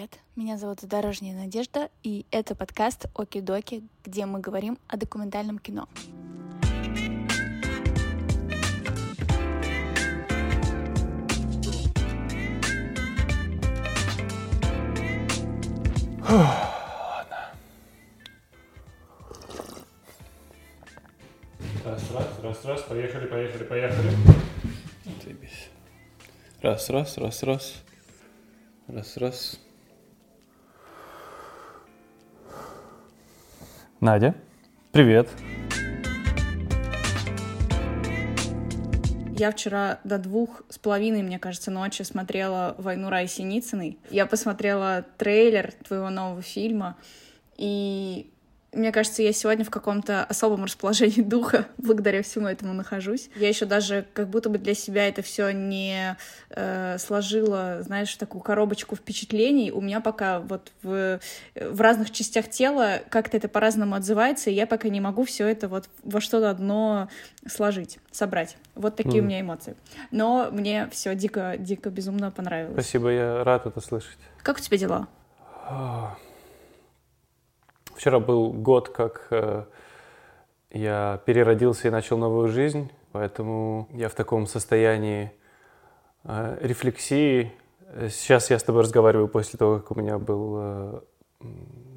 привет! Меня зовут Дорожняя Надежда, и это подкаст Оки-Доки, где мы говорим о документальном кино. Ладно. Раз, раз, раз, раз, поехали, поехали, поехали. Раз, раз, раз, раз. Раз, раз. Надя, привет. Я вчера до двух с половиной, мне кажется, ночи смотрела «Войну Рай Синицыной». Я посмотрела трейлер твоего нового фильма, и мне кажется, я сегодня в каком-то особом расположении духа благодаря всему этому нахожусь. Я еще даже как будто бы для себя это все не э, сложила, знаешь, такую коробочку впечатлений. У меня пока вот в, в разных частях тела как-то это по-разному отзывается, и я пока не могу все это вот во что-то одно сложить, собрать. Вот такие mm. у меня эмоции. Но мне все дико, дико, безумно понравилось. Спасибо, я рад это слышать. Как у тебя дела? Вчера был год, как э, я переродился и начал новую жизнь, поэтому я в таком состоянии э, рефлексии. Сейчас я с тобой разговариваю после того, как у меня был, э,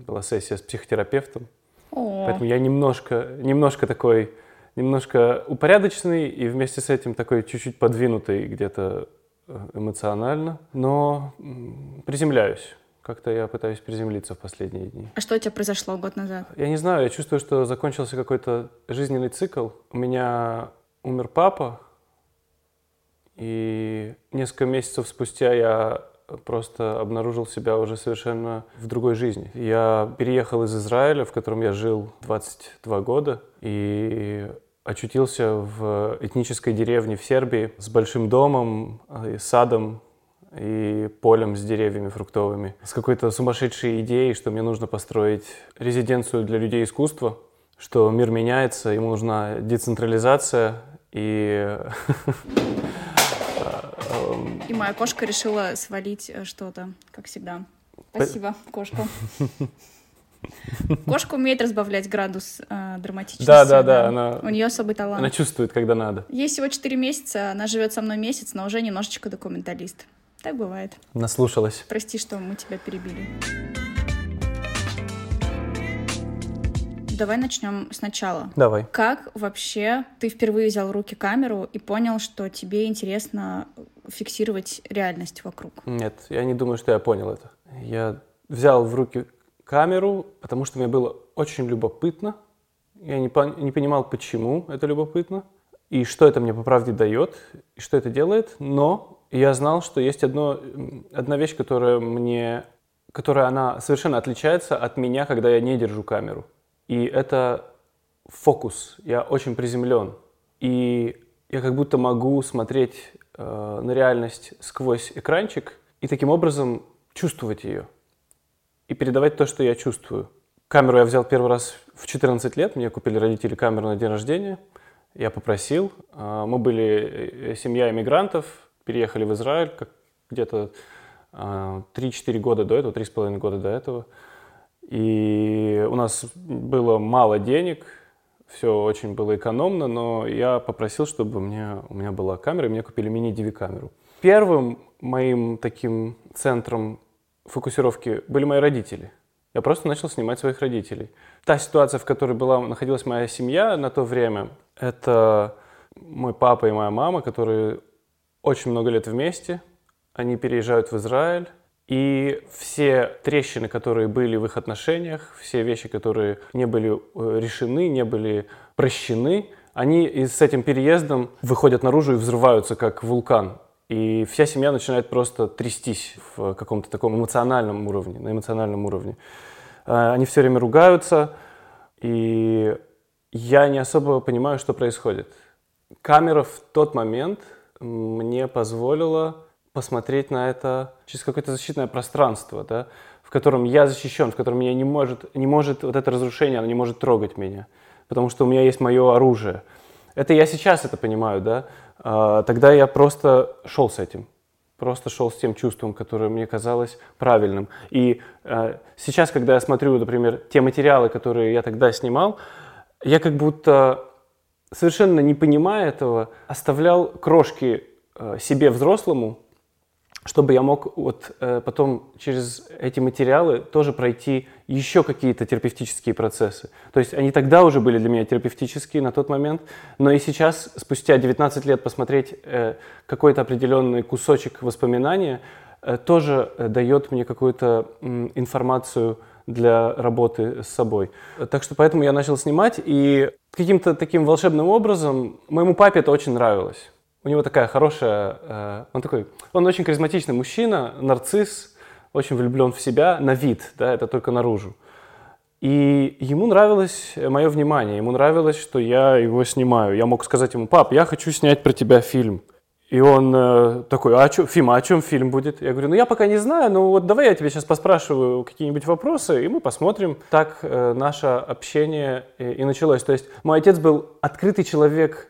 была сессия с психотерапевтом. О. Поэтому я немножко, немножко такой, немножко упорядоченный и вместе с этим такой чуть-чуть подвинутый где-то э, эмоционально, но приземляюсь. Как-то я пытаюсь приземлиться в последние дни. А что у тебя произошло год назад? Я не знаю, я чувствую, что закончился какой-то жизненный цикл. У меня умер папа, и несколько месяцев спустя я просто обнаружил себя уже совершенно в другой жизни. Я переехал из Израиля, в котором я жил 22 года, и очутился в этнической деревне в Сербии с большим домом, э, садом, и полем с деревьями фруктовыми, с какой-то сумасшедшей идеей, что мне нужно построить резиденцию для людей искусства, что мир меняется, ему нужна децентрализация, и... И моя кошка решила свалить э, что-то, как всегда. Спасибо, кошка. Кошка умеет разбавлять градус э, драматичности. Да, да, да. Она, У нее особый талант. Она чувствует, когда надо. Ей всего 4 месяца, она живет со мной месяц, но уже немножечко документалист. Так бывает. Наслушалась. Прости, что мы тебя перебили. Давай начнем сначала. Давай. Как вообще ты впервые взял в руки камеру и понял, что тебе интересно фиксировать реальность вокруг? Нет, я не думаю, что я понял это. Я взял в руки камеру, потому что мне было очень любопытно. Я не, по- не понимал, почему это любопытно, и что это мне по правде дает, и что это делает, но я знал, что есть одно, одна вещь, которая мне, которая она совершенно отличается от меня, когда я не держу камеру. И это фокус. Я очень приземлен. И я как будто могу смотреть э, на реальность сквозь экранчик и таким образом чувствовать ее. И передавать то, что я чувствую. Камеру я взял первый раз в 14 лет. Мне купили родители камеру на день рождения. Я попросил. Э, мы были э, семья иммигрантов переехали в Израиль как где-то 3-4 а, года до этого, 3,5 года до этого. И у нас было мало денег, все очень было экономно, но я попросил, чтобы мне, у меня была камера, и мне купили мини-DV-камеру. Первым моим таким центром фокусировки были мои родители. Я просто начал снимать своих родителей. Та ситуация, в которой была, находилась моя семья на то время, это мой папа и моя мама, которые очень много лет вместе, они переезжают в Израиль, и все трещины, которые были в их отношениях, все вещи, которые не были э, решены, не были прощены, они с этим переездом выходят наружу и взрываются, как вулкан. И вся семья начинает просто трястись в каком-то таком эмоциональном уровне, на эмоциональном уровне. Э, они все время ругаются, и я не особо понимаю, что происходит. Камера в тот момент мне позволило посмотреть на это через какое-то защитное пространство, да, в котором я защищен, в котором меня не может, не может вот это разрушение, оно не может трогать меня, потому что у меня есть мое оружие. Это я сейчас это понимаю, да. А, тогда я просто шел с этим. просто шел с тем чувством, которое мне казалось правильным. И э, сейчас, когда я смотрю, например, те материалы, которые я тогда снимал, я как будто совершенно не понимая этого, оставлял крошки э, себе взрослому, чтобы я мог вот э, потом через эти материалы тоже пройти еще какие-то терапевтические процессы. То есть они тогда уже были для меня терапевтические на тот момент, но и сейчас, спустя 19 лет, посмотреть э, какой-то определенный кусочек воспоминания тоже дает мне какую-то информацию для работы с собой. Так что поэтому я начал снимать, и каким-то таким волшебным образом моему папе это очень нравилось. У него такая хорошая, э, он такой, он очень харизматичный мужчина, нарцисс, очень влюблен в себя на вид, да, это только наружу. И ему нравилось мое внимание, ему нравилось, что я его снимаю. Я мог сказать ему, пап, я хочу снять про тебя фильм. И он э, такой, а чё, Фима, а о чем фильм будет? Я говорю, ну я пока не знаю, но вот давай я тебе сейчас поспрашиваю какие-нибудь вопросы, и мы посмотрим. Так э, наше общение и, и началось. То есть мой отец был открытый человек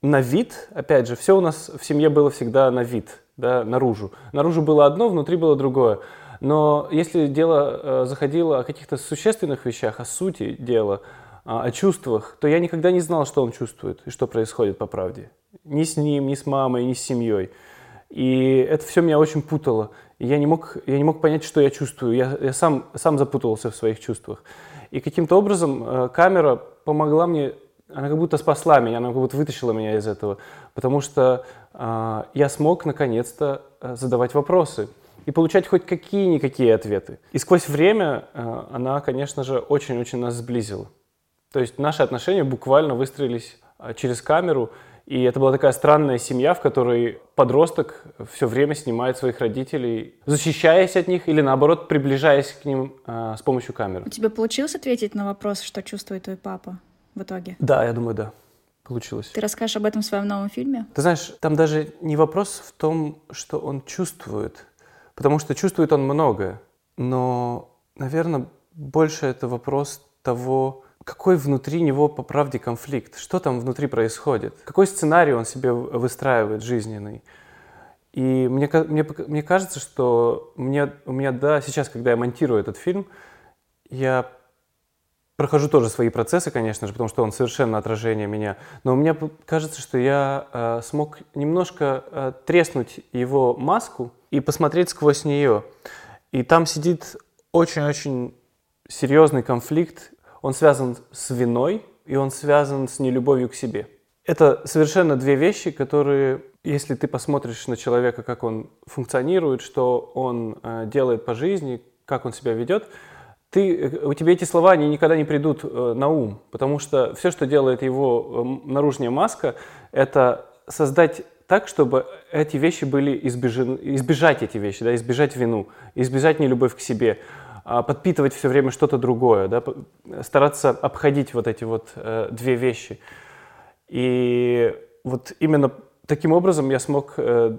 на вид, опять же, все у нас в семье было всегда на вид, да, наружу. Наружу было одно, внутри было другое. Но если дело э, заходило о каких-то существенных вещах, о сути дела, э, о чувствах, то я никогда не знал, что он чувствует и что происходит по правде. Ни с ним, ни с мамой, ни с семьей. И это все меня очень путало. Я не мог, я не мог понять, что я чувствую. Я, я сам, сам запутывался в своих чувствах. И каким-то образом э, камера помогла мне она как будто спасла меня, она как будто вытащила меня из этого, потому что э, я смог наконец-то э, задавать вопросы и получать хоть какие-никакие ответы. И сквозь время э, она, конечно же, очень-очень нас сблизила. То есть наши отношения буквально выстроились э, через камеру, и это была такая странная семья, в которой подросток все время снимает своих родителей, защищаясь от них или наоборот приближаясь к ним э, с помощью камеры. У тебя получилось ответить на вопрос, что чувствует твой папа? в итоге? Да, я думаю, да. Получилось. Ты расскажешь об этом в своем новом фильме? Ты знаешь, там даже не вопрос в том, что он чувствует, потому что чувствует он многое. Но, наверное, больше это вопрос того, какой внутри него по правде конфликт, что там внутри происходит, какой сценарий он себе выстраивает жизненный. И мне, мне, мне кажется, что мне, у меня, да, сейчас, когда я монтирую этот фильм, я прохожу тоже свои процессы, конечно же, потому что он совершенно отражение меня. Но мне кажется, что я э, смог немножко э, треснуть его маску и посмотреть сквозь нее. И там сидит очень-очень серьезный конфликт. Он связан с виной, и он связан с нелюбовью к себе. Это совершенно две вещи, которые, если ты посмотришь на человека, как он функционирует, что он э, делает по жизни, как он себя ведет, ты, у тебя эти слова, они никогда не придут э, на ум, потому что все, что делает его э, наружная маска, это создать так, чтобы эти вещи были избежены, избежать эти вещи, да, избежать вину, избежать нелюбовь к себе, э, подпитывать все время что-то другое, да, стараться обходить вот эти вот э, две вещи. И вот именно таким образом я смог э,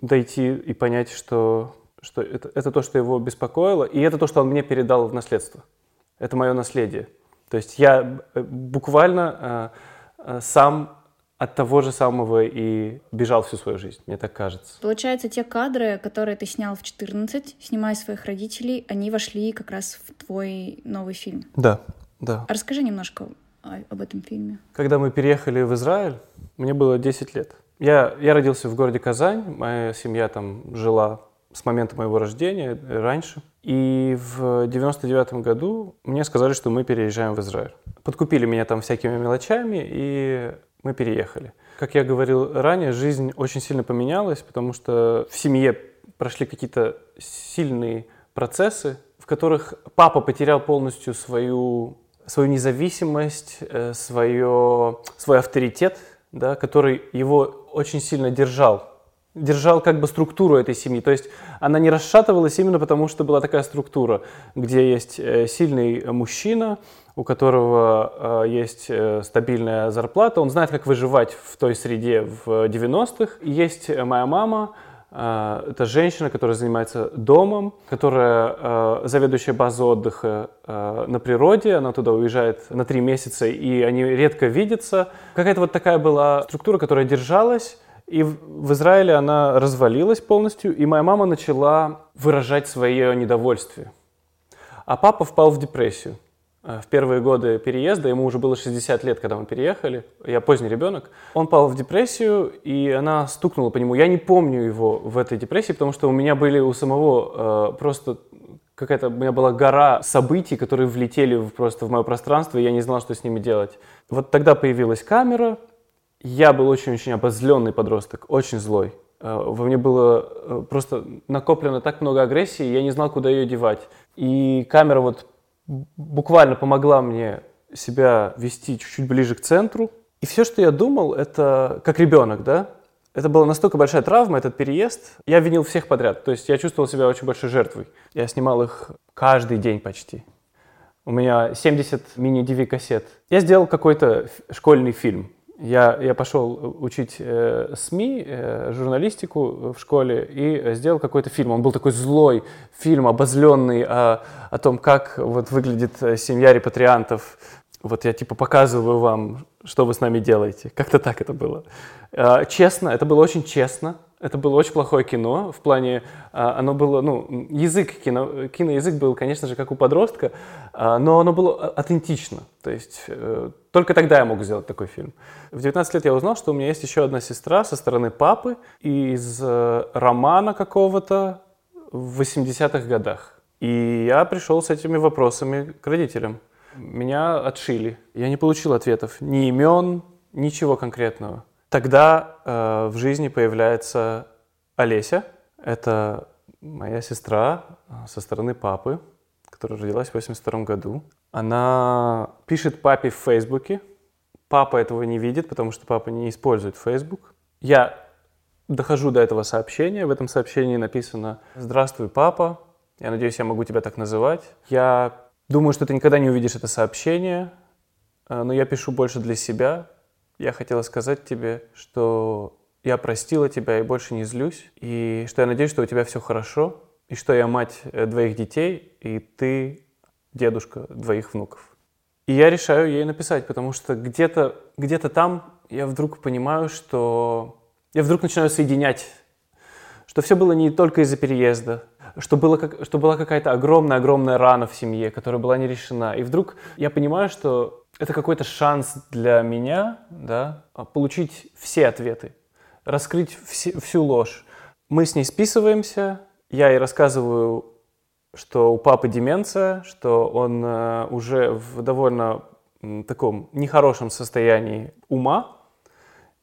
дойти и понять, что что это, это то, что его беспокоило, и это то, что он мне передал в наследство. Это мое наследие. То есть я э, буквально э, э, сам от того же самого и бежал всю свою жизнь, мне так кажется. Получается, те кадры, которые ты снял в 14, снимая своих родителей, они вошли как раз в твой новый фильм. Да, да. А расскажи немножко об этом фильме. Когда мы переехали в Израиль, мне было 10 лет. Я, я родился в городе Казань, моя семья там жила с момента моего рождения, э, раньше. И в 99 году мне сказали, что мы переезжаем в Израиль. Подкупили меня там всякими мелочами, и мы переехали. Как я говорил ранее, жизнь очень сильно поменялась, потому что в семье прошли какие-то сильные процессы, в которых папа потерял полностью свою, свою независимость, э, свое, свой авторитет, да, который его очень сильно держал держал как бы структуру этой семьи. То есть она не расшатывалась именно потому, что была такая структура, где есть э, сильный мужчина, у которого э, есть э, стабильная зарплата, он знает, как выживать в той среде в 90-х. Есть моя мама, это женщина, которая занимается домом, которая заведующая базой отдыха на природе, она туда уезжает на три месяца, и они редко видятся. Какая-то вот такая была структура, которая держалась, И в Израиле она развалилась полностью, и моя мама начала выражать свое недовольствие. А папа впал в депрессию. Э, в первые годы переезда, ему уже было 60 лет, когда мы переехали, я поздний ребенок, он пал в депрессию, и она стукнула по нему. Я не помню его в этой депрессии, потому что у меня были у самого э, просто какая-то, у меня была гора событий, которые влетели просто в мое пространство, и я не знал, что с ними делать. Вот тогда появилась камера, я был очень-очень обозленный подросток, очень злой. Э, во мне было э, просто накоплено так много агрессии, я не знал, куда ее девать. И камера вот буквально помогла мне себя вести чуть-чуть ближе к центру. И все, что я думал, это как ребенок, да? Это была настолько большая травма, этот переезд. Я винил всех подряд. То есть я чувствовал себя очень большой жертвой. Я снимал их каждый день почти. У меня 70 мини-DV-кассет. Я сделал какой-то школьный фильм. Я, я пошел учить э, СМИ, э, журналистику в школе и сделал какой-то фильм. Он был такой злой фильм, обозленный о, о том, как вот выглядит семья репатриантов. Вот я типа показываю вам, что вы с нами делаете. Как-то так это было. Э, честно, это было очень честно. Это было очень плохое кино, в плане, а, оно было, ну, язык кино, киноязык был, конечно же, как у подростка, а, но оно было аутентично, то есть э, только тогда я мог сделать такой фильм. В 19 лет я узнал, что у меня есть еще одна сестра со стороны папы из э, романа какого-то в 80-х годах. И я пришел с этими вопросами к родителям. Меня отшили. Я не получил ответов, ни имен, ничего конкретного. Тогда э, в жизни появляется Олеся. Это моя сестра э, со стороны папы, которая родилась в 82 году. Она пишет папе в Фейсбуке. Папа этого не видит, потому что папа не использует Фейсбук. Я дохожу до этого сообщения. В этом сообщении написано «Здравствуй, папа. Я надеюсь, я могу тебя так называть. Я думаю, что ты никогда не увидишь это сообщение, э, но я пишу больше для себя, я хотела сказать тебе, что я простила тебя и больше не злюсь, и что я надеюсь, что у тебя все хорошо, и что я мать э, двоих детей, и ты дедушка двоих внуков. И я решаю ей написать, потому что где-то где там я вдруг понимаю, что я вдруг начинаю соединять, что все было не только из-за переезда, что, было как, что была какая-то огромная-огромная рана в семье, которая была не решена. И вдруг я понимаю, что это какой-то шанс для меня, да, получить все ответы, раскрыть все, всю ложь. Мы с ней списываемся, я ей рассказываю, что у папы деменция, что он э, уже в довольно таком нехорошем состоянии ума,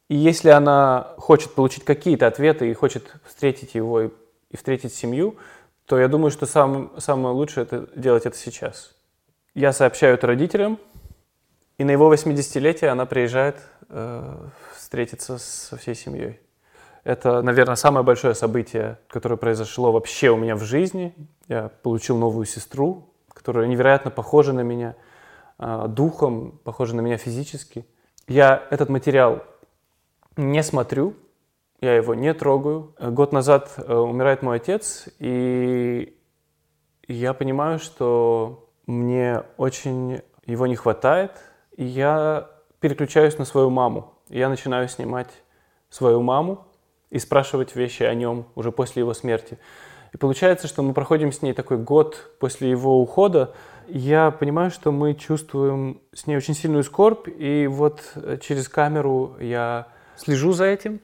и если она хочет получить какие-то ответы и хочет встретить его и, и встретить семью, то я думаю, что сам, самое лучшее это делать это сейчас. Я сообщаю это родителям, и на его 80-летие она приезжает э, встретиться со всей семьей. Это, наверное, самое большое событие, которое произошло вообще у меня в жизни. Я получил новую сестру, которая невероятно похожа на меня э, духом, похожа на меня физически. Я этот материал не смотрю, я его не трогаю. Год назад э, умирает мой отец, и я понимаю, что мне очень его не хватает – и я переключаюсь на свою маму. Я начинаю снимать свою маму и спрашивать вещи о нем уже после его смерти. И получается, что мы проходим с ней такой год после его ухода. Я понимаю, что мы чувствуем с ней очень сильную скорбь, и вот э, через камеру я слежу за этим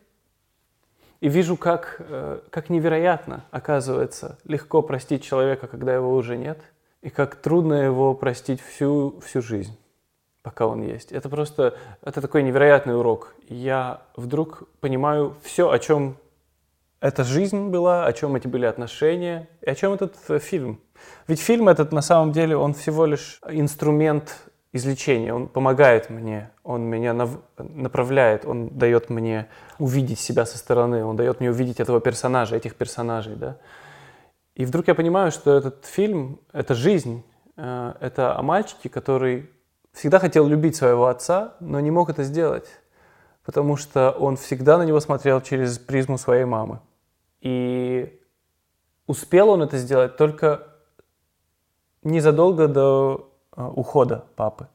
и вижу, как, э, как невероятно, оказывается, легко простить человека, когда его уже нет, и как трудно его простить всю, всю жизнь пока он есть. Это просто, это такой невероятный урок. Я вдруг понимаю все, о чем эта жизнь была, о чем эти были отношения, и о чем этот э, фильм. Ведь фильм этот на самом деле, он всего лишь инструмент излечения, он помогает мне, он меня нав- направляет, он дает мне увидеть себя со стороны, он дает мне увидеть этого персонажа, этих персонажей, да. И вдруг я понимаю, что этот фильм, это жизнь, э, это о мальчике, который всегда хотел любить своего отца, но не мог это сделать, потому что он всегда на него смотрел через призму своей мамы. И успел он это сделать только незадолго до э, ухода папы.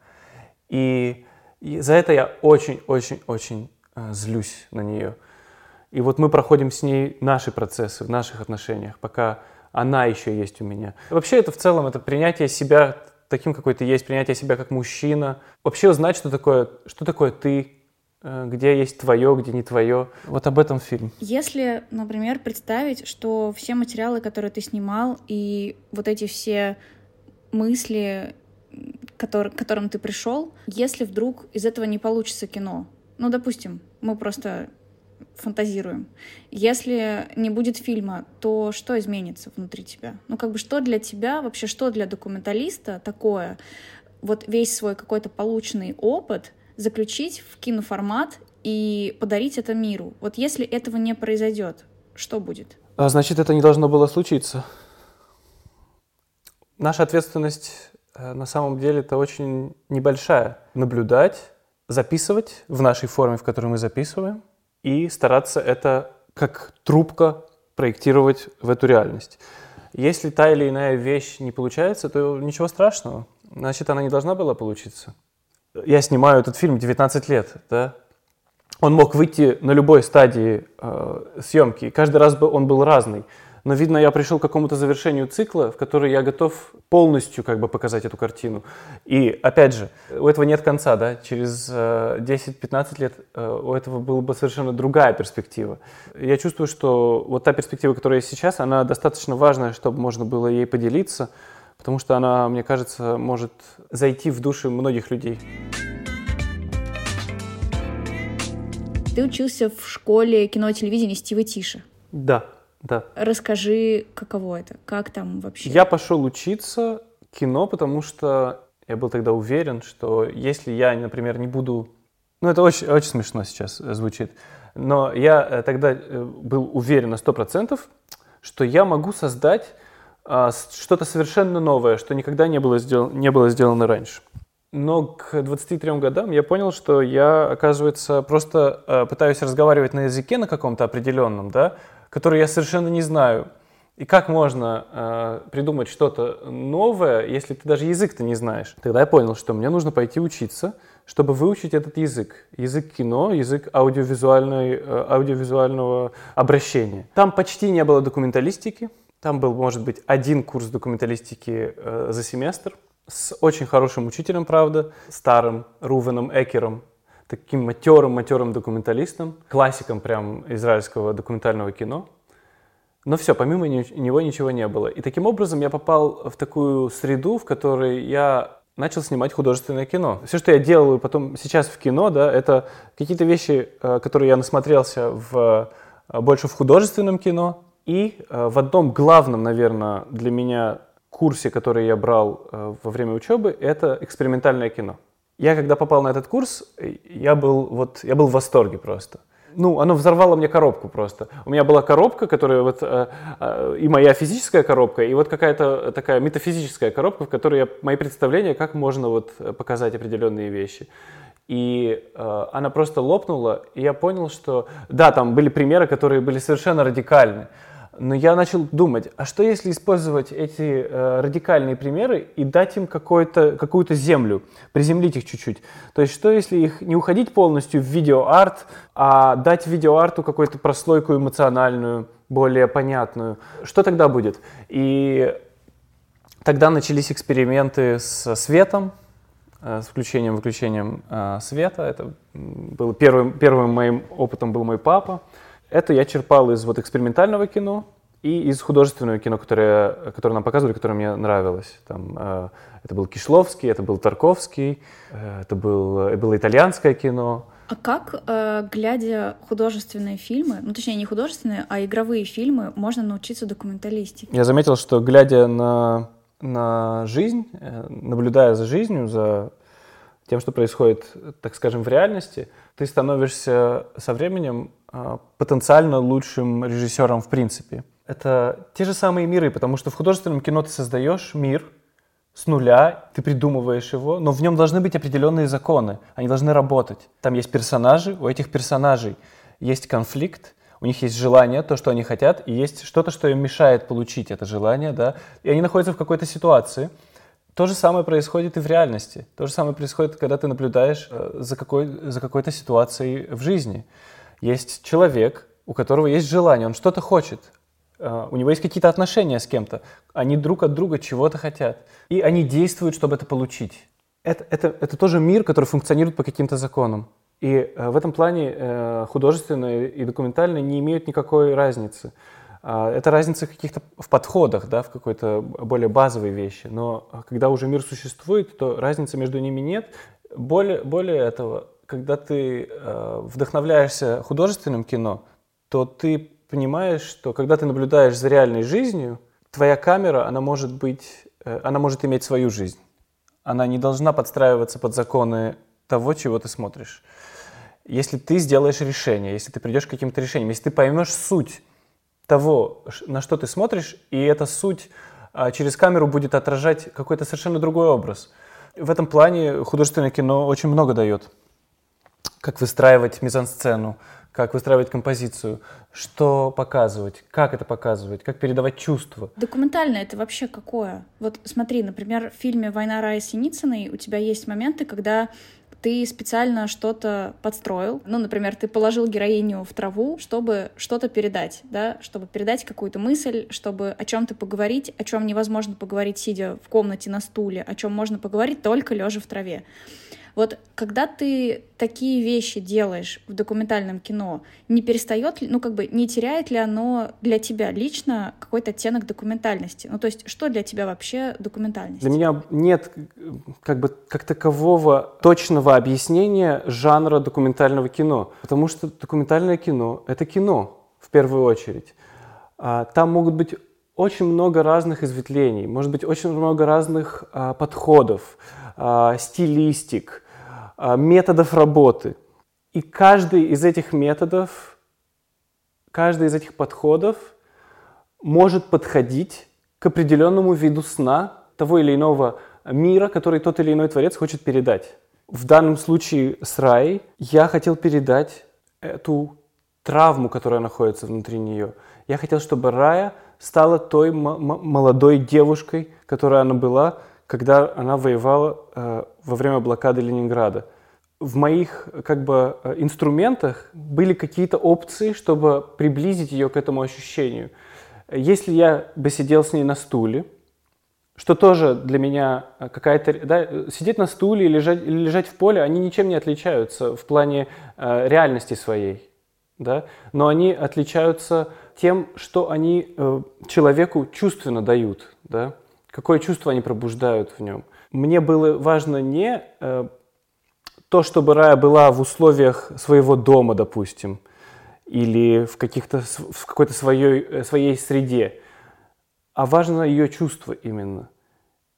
И, за это я очень-очень-очень э, злюсь на нее. И вот мы проходим с ней наши процессы в наших отношениях, пока она еще есть у меня. Вообще это в целом это принятие себя таким, какой ты есть, принятие себя как мужчина. Вообще узнать, что такое, что такое ты, э, где есть твое, где не твое. Вот об этом фильм. Если, например, представить, что все материалы, которые ты снимал, и вот эти все мысли, который, к которым ты пришел, если вдруг из этого не получится кино, ну, допустим, мы просто фантазируем. Если не будет фильма, то что изменится внутри тебя? Ну, как бы что для тебя, вообще что для документалиста такое, вот весь свой какой-то полученный опыт заключить в киноформат и подарить это миру? Вот если этого не произойдет, что будет? А, значит, это не должно было случиться. Наша ответственность э, на самом деле это очень небольшая. Наблюдать, записывать в нашей форме, в которой мы записываем – и стараться это как трубка проектировать в эту реальность. Если та или иная вещь не получается, то ничего страшного. Значит, она не должна была получиться. Я снимаю этот фильм 19 лет, да? Он мог выйти на любой стадии э, съемки, каждый раз бы он был разный но, видно, я пришел к какому-то завершению цикла, в который я готов полностью как бы показать эту картину. И, опять же, у этого нет конца, да, через э, 10-15 лет э, у этого была бы совершенно другая перспектива. Я чувствую, что вот та перспектива, которая есть сейчас, она достаточно важная, чтобы можно было ей поделиться, потому что она, мне кажется, может зайти в души многих людей. Ты учился в школе кино и телевидения Стива Тиша. Да. Да. Расскажи, каково это, как там вообще? Я пошел учиться кино, потому что я был тогда уверен, что если я, например, не буду... Ну, это очень, очень смешно сейчас звучит. Но я э, тогда э, был уверен на 100%, что я могу создать а, что-то совершенно новое, что никогда не было, сделано, не было сделано раньше. Но к 23 годам я понял, что я, оказывается, просто э, пытаюсь разговаривать на языке на каком-то определенном, да, который я совершенно не знаю. И как можно э, придумать что-то новое, если ты даже язык-то не знаешь? Тогда я понял, что мне нужно пойти учиться, чтобы выучить этот язык. Язык кино, язык аудиовизуальной, э, аудиовизуального обращения. Там почти не было документалистики. Там был, может быть, один курс документалистики э, за семестр с очень хорошим учителем, правда, старым Рувеном Экером, таким матерым-матерым документалистом, классиком прям израильского документального кино. Но все, помимо него ничего не было. И таким образом я попал в такую среду, в которой я начал снимать художественное кино. Все, что я делаю потом сейчас в кино, да, это какие-то вещи, э, которые я насмотрелся в, э, больше в художественном кино. И э, в одном главном, наверное, для меня курсе, который я брал во время учебы, это экспериментальное кино. Я когда попал на этот курс, я был, вот, я был в восторге просто. Ну, оно взорвало мне коробку просто. У меня была коробка, которая вот э, э, и моя физическая коробка, и вот какая-то такая метафизическая коробка, в которой я, мои представления, как можно вот показать определенные вещи. И э, она просто лопнула, и я понял, что да, там были примеры, которые были совершенно радикальны. Но я начал думать, а что если использовать эти э, радикальные примеры и дать им какую-то землю, приземлить их чуть-чуть? То есть что если их не уходить полностью в видеоарт, а дать видеоарту какую-то прослойку эмоциональную, более понятную? Что тогда будет? И тогда начались эксперименты с светом, э, с включением-выключением э, света. Это был первым, первым моим опытом был мой папа. Это я черпал из вот экспериментального кино и из художественного кино, которое, которое нам показывали, которое мне нравилось. Там, э, это был Кишловский, это был Тарковский, э, это, был, это было итальянское кино. А как, э, глядя художественные фильмы, ну точнее не художественные, а игровые фильмы, можно научиться документалистике? Я заметил, что глядя на, на жизнь, э, наблюдая за жизнью, за тем, что происходит, так скажем, в реальности, ты становишься со временем потенциально лучшим режиссером в принципе. Это те же самые миры, потому что в художественном кино ты создаешь мир с нуля, ты придумываешь его, но в нем должны быть определенные законы, они должны работать. Там есть персонажи, у этих персонажей есть конфликт, у них есть желание, то, что они хотят, и есть что-то, что им мешает получить это желание, да, и они находятся в какой-то ситуации. То же самое происходит и в реальности. То же самое происходит, когда ты наблюдаешь э, за, какой, за какой-то ситуацией в жизни. Есть человек, у которого есть желание, он что-то хочет, э, у него есть какие-то отношения с кем-то, они друг от друга чего-то хотят, и они действуют, чтобы это получить. Это, это, это тоже мир, который функционирует по каким-то законам. И э, в этом плане э, художественное и документальное не имеют никакой разницы. Э, это разница каких-то в подходах, да, в какой-то более базовой вещи. Но когда уже мир существует, то разницы между ними нет. Более, более этого, когда ты э, вдохновляешься художественным кино, то ты понимаешь, что когда ты наблюдаешь за реальной жизнью, твоя камера, она может быть, э, она может иметь свою жизнь. Она не должна подстраиваться под законы того, чего ты смотришь. Если ты сделаешь решение, если ты придешь к каким-то решениям, если ты поймешь суть того, на что ты смотришь, и эта суть а, через камеру будет отражать какой-то совершенно другой образ. В этом плане художественное кино очень много дает. Как выстраивать мизансцену, как выстраивать композицию, что показывать, как это показывать, как передавать чувства. Документальное это вообще какое? Вот смотри, например, в фильме «Война Рая Синицыной» у тебя есть моменты, когда ты специально что-то подстроил. Ну, например, ты положил героиню в траву, чтобы что-то передать, да, чтобы передать какую-то мысль, чтобы о чем-то поговорить, о чем невозможно поговорить, сидя в комнате на стуле, о чем можно поговорить только лежа в траве. Вот когда ты такие вещи делаешь в документальном кино, не перестает ли, ну как бы не теряет ли оно для тебя лично какой-то оттенок документальности? Ну то есть что для тебя вообще документальность? Для меня нет как бы как такового точного объяснения жанра документального кино, потому что документальное кино — это кино в первую очередь. А, там могут быть очень много разных изветвлений, может быть очень много разных а, подходов, а, стилистик, методов работы. И каждый из этих методов, каждый из этих подходов может подходить к определенному виду сна того или иного мира, который тот или иной творец хочет передать. В данном случае с Рай я хотел передать эту травму, которая находится внутри нее. Я хотел, чтобы Рая стала той молодой девушкой, которая она была, когда она воевала э, во время блокады Ленинграда. В моих как бы э, инструментах были какие-то опции, чтобы приблизить ее к этому ощущению. Если я бы сидел с ней на стуле, что тоже для меня э, какая-то... Да, сидеть на стуле лежать, или лежать в поле, они ничем не отличаются в плане э, реальности своей. Да? Но они отличаются тем, что они э, человеку чувственно дают. Да? Какое чувство они пробуждают в нем. Мне было важно не э, то, чтобы Рая была в условиях своего дома, допустим, или в, каких-то, в какой-то своей, э, своей среде, а важно ее чувство именно.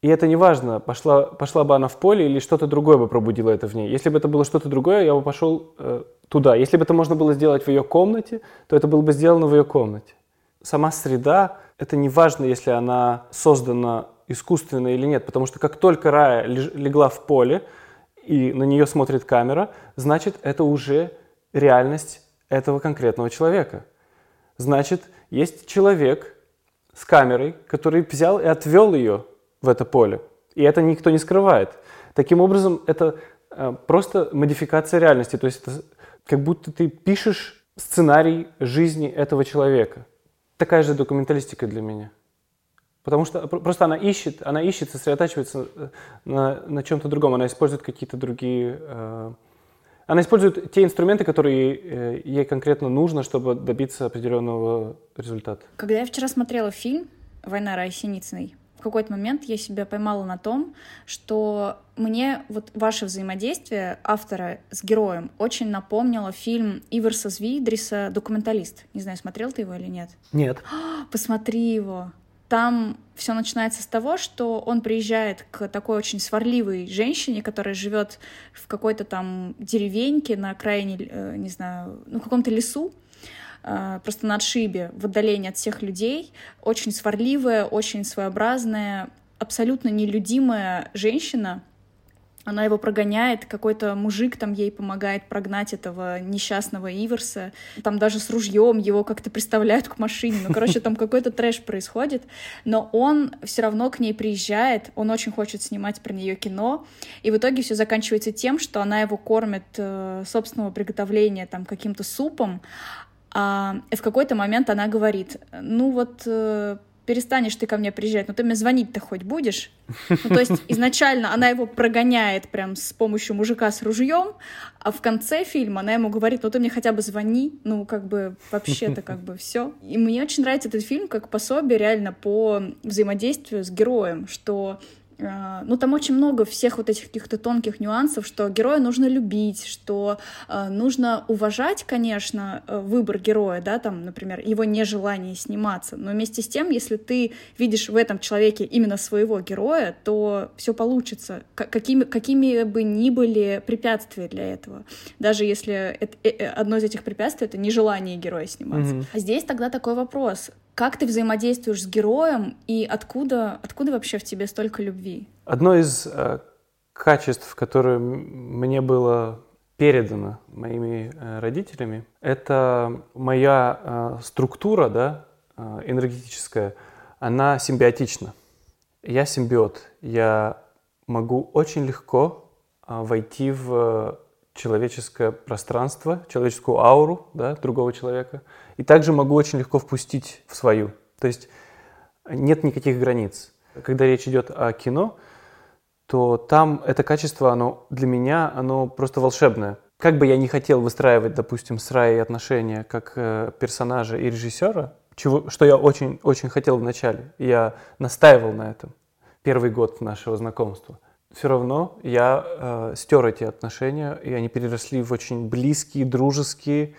И это не важно, пошла, пошла бы она в поле или что-то другое бы пробудило это в ней. Если бы это было что-то другое, я бы пошел э, туда. Если бы это можно было сделать в ее комнате, то это было бы сделано в ее комнате. Сама среда это не важно, если она создана искусственно или нет, потому что как только Рая легла в поле, и на нее смотрит камера, значит, это уже реальность этого конкретного человека. Значит, есть человек с камерой, который взял и отвел ее в это поле. И это никто не скрывает. Таким образом, это э, просто модификация реальности. То есть это как будто ты пишешь сценарий жизни этого человека такая же документалистика для меня. Потому что просто она ищет, она ищет, сосредотачивается э, на, на чем-то другом, она использует какие-то другие... Э, она использует те инструменты, которые э, ей конкретно нужно, чтобы добиться определенного результата. Когда я вчера смотрела фильм «Война Рая Синицыной», в какой-то момент я себя поймала на том, что мне вот ваше взаимодействие автора с героем очень напомнило фильм Иверса Звидриса «Документалист». Не знаю, смотрел ты его или нет? Нет. Посмотри его. Там все начинается с того, что он приезжает к такой очень сварливой женщине, которая живет в какой-то там деревеньке на окраине, э, не знаю, ну, каком-то лесу, просто на отшибе, в отдалении от всех людей, очень сварливая, очень своеобразная, абсолютно нелюдимая женщина, она его прогоняет, какой-то мужик там ей помогает прогнать этого несчастного Иверса. Там даже с ружьем его как-то представляют к машине. Ну, короче, там какой-то трэш происходит. Но он все равно к ней приезжает, он очень хочет снимать про нее кино. И в итоге все заканчивается тем, что она его кормит э, собственного приготовления там каким-то супом, А в какой-то момент она говорит, ну вот э, перестанешь ты ко мне приезжать, но ты мне звонить-то хоть будешь? Ну, то есть изначально она его прогоняет прям с помощью мужика с ружьем, а в конце фильма она ему говорит, ну ты мне хотя бы звони, ну как бы вообще-то как бы все. И мне очень нравится этот фильм как пособие реально по взаимодействию с героем, что ну, там очень много всех вот этих каких-то тонких нюансов, что героя нужно любить, что э, нужно уважать, конечно, э, выбор героя, да, там, например, его нежелание сниматься, но вместе с тем, если ты видишь в этом человеке именно своего героя, то все получится, какими, какими бы ни были препятствия для этого, даже если это, э, одно из этих препятствий — это нежелание героя сниматься. Mm-hmm. А здесь тогда такой вопрос, как ты взаимодействуешь с героем и откуда, откуда вообще в тебе столько любви? Одно из э, качеств, которое мне было передано моими э, родителями, это моя э, структура, да, э, энергетическая, она симбиотична. Я симбиот. Я могу очень легко э, войти в человеческое пространство, человеческую ауру да, другого человека, и также могу очень легко впустить в свою. То есть нет никаких границ. Когда речь идет о кино, то там это качество, оно для меня, оно просто волшебное. Как бы я не хотел выстраивать, допустим, с Раей отношения как э, персонажа и режиссера, чего, что я очень, очень хотел вначале, я настаивал на этом первый год нашего знакомства все равно я э, стер эти отношения, и они переросли в очень близкие, дружеские,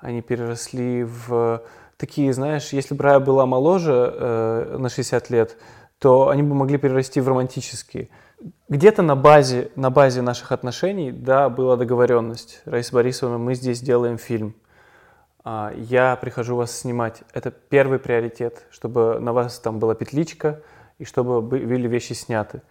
они переросли в такие, знаешь, если бы Рая была моложе э, на 60 лет, то они бы могли перерасти в романтические. Где-то на базе, на базе наших отношений, да, была договоренность. Раиса Борисовна, мы здесь делаем фильм. А, я прихожу вас снимать. Это первый приоритет, чтобы на вас там была петличка и чтобы были вещи сняты.